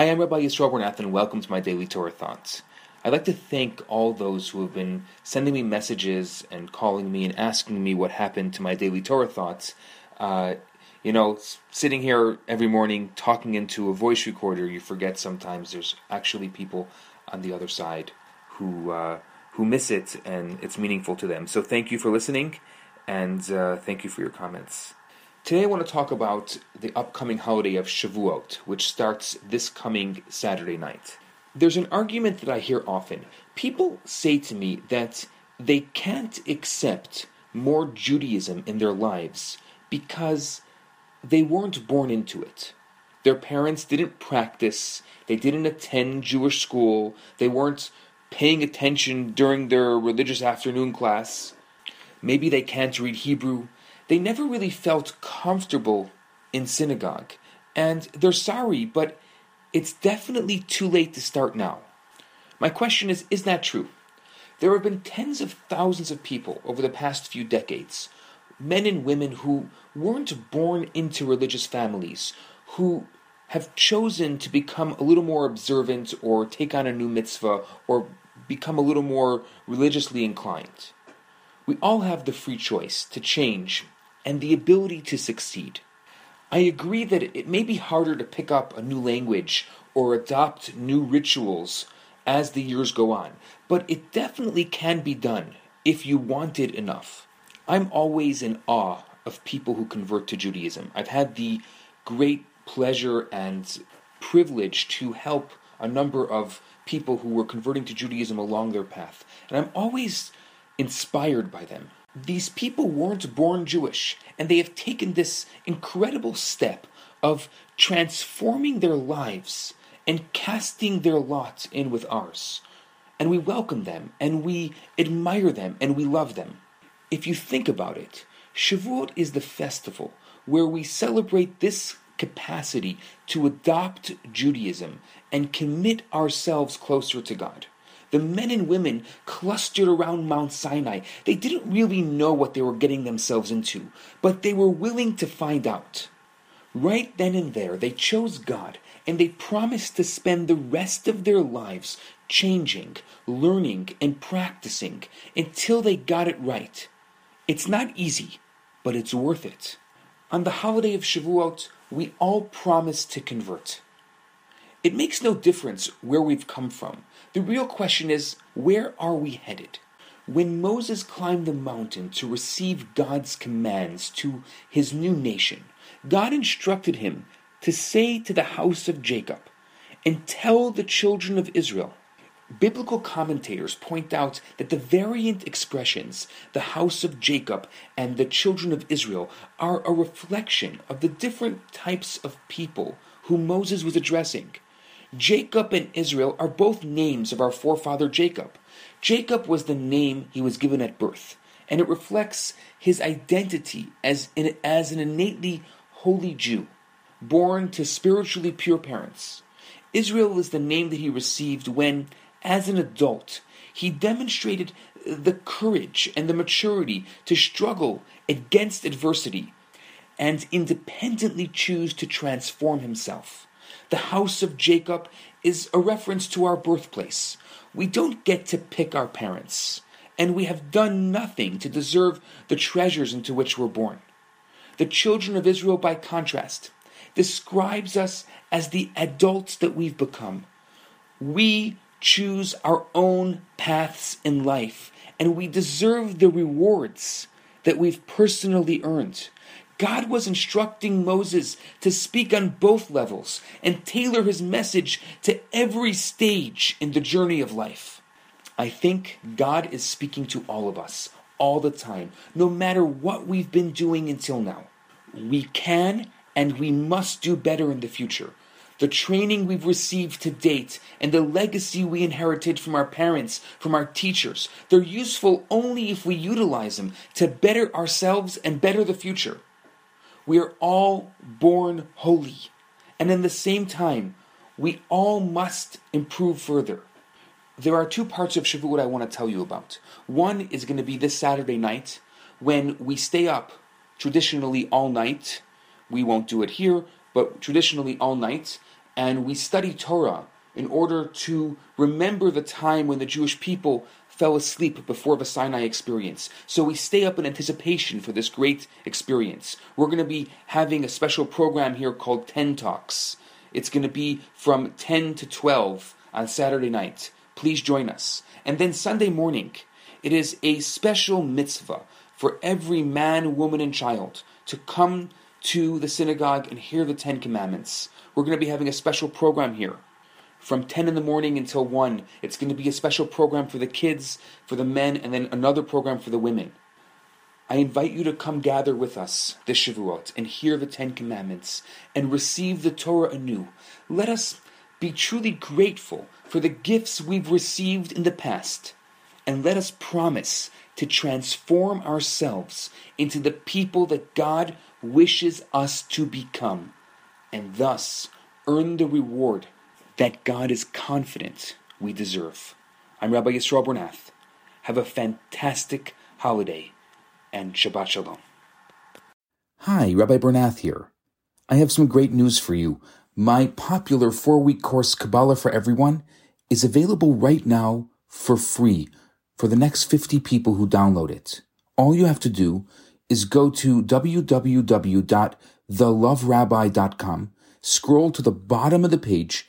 Hi, I'm Rabbi Yisrael Bernath, and welcome to my daily Torah thoughts. I'd like to thank all those who have been sending me messages and calling me and asking me what happened to my daily Torah thoughts. Uh, you know, sitting here every morning talking into a voice recorder, you forget sometimes there's actually people on the other side who uh, who miss it, and it's meaningful to them. So thank you for listening, and uh, thank you for your comments. Today I want to talk about the upcoming holiday of Shavuot, which starts this coming Saturday night. There's an argument that I hear often. People say to me that they can't accept more Judaism in their lives because they weren't born into it. Their parents didn't practice, they didn't attend Jewish school, they weren't paying attention during their religious afternoon class. Maybe they can't read Hebrew. They never really felt comfortable in synagogue. And they're sorry, but it's definitely too late to start now. My question is is that true? There have been tens of thousands of people over the past few decades men and women who weren't born into religious families, who have chosen to become a little more observant or take on a new mitzvah or become a little more religiously inclined. We all have the free choice to change and the ability to succeed. I agree that it may be harder to pick up a new language or adopt new rituals as the years go on, but it definitely can be done if you want it enough. I'm always in awe of people who convert to Judaism. I've had the great pleasure and privilege to help a number of people who were converting to Judaism along their path, and I'm always inspired by them. These people weren't born Jewish, and they have taken this incredible step of transforming their lives and casting their lot in with ours. And we welcome them, and we admire them, and we love them. If you think about it, Shavuot is the festival where we celebrate this capacity to adopt Judaism and commit ourselves closer to God. The men and women clustered around Mount Sinai. They didn't really know what they were getting themselves into, but they were willing to find out. Right then and there, they chose God and they promised to spend the rest of their lives changing, learning, and practicing until they got it right. It's not easy, but it's worth it. On the holiday of Shavuot, we all promise to convert. It makes no difference where we've come from. The real question is, where are we headed? When Moses climbed the mountain to receive God's commands to his new nation, God instructed him to say to the house of Jacob, and tell the children of Israel, Biblical commentators point out that the variant expressions, the house of Jacob and the children of Israel, are a reflection of the different types of people whom Moses was addressing. Jacob and Israel are both names of our forefather Jacob. Jacob was the name he was given at birth, and it reflects his identity as an, as an innately holy Jew, born to spiritually pure parents. Israel is the name that he received when, as an adult, he demonstrated the courage and the maturity to struggle against adversity and independently choose to transform himself. The house of Jacob is a reference to our birthplace. We don't get to pick our parents, and we have done nothing to deserve the treasures into which we're born. The children of Israel, by contrast, describes us as the adults that we've become. We choose our own paths in life, and we deserve the rewards that we've personally earned. God was instructing Moses to speak on both levels and tailor his message to every stage in the journey of life. I think God is speaking to all of us all the time, no matter what we've been doing until now. We can and we must do better in the future the training we've received to date, and the legacy we inherited from our parents, from our teachers. They're useful only if we utilize them to better ourselves and better the future. We are all born holy, and in the same time, we all must improve further. There are two parts of Shavuot I want to tell you about. One is going to be this Saturday night when we stay up traditionally all night. We won't do it here, but traditionally all night and we study Torah in order to remember the time when the Jewish people fell asleep before the Sinai experience. So we stay up in anticipation for this great experience. We're going to be having a special program here called 10 Talks. It's going to be from 10 to 12 on Saturday night. Please join us. And then Sunday morning, it is a special mitzvah for every man, woman, and child to come to the synagogue and hear the Ten Commandments. We're going to be having a special program here from 10 in the morning until 1. It's going to be a special program for the kids, for the men, and then another program for the women. I invite you to come gather with us this Shavuot and hear the Ten Commandments and receive the Torah anew. Let us be truly grateful for the gifts we've received in the past, and let us promise to transform ourselves into the people that God wishes us to become, and thus earn the reward that God is confident we deserve. I'm Rabbi Yisrael Bernath. Have a fantastic holiday and Shabbat Shalom. Hi, Rabbi Bernath here. I have some great news for you. My popular four week course, Kabbalah for Everyone, is available right now for free for the next 50 people who download it. All you have to do is go to www.theloverabbi.com, scroll to the bottom of the page,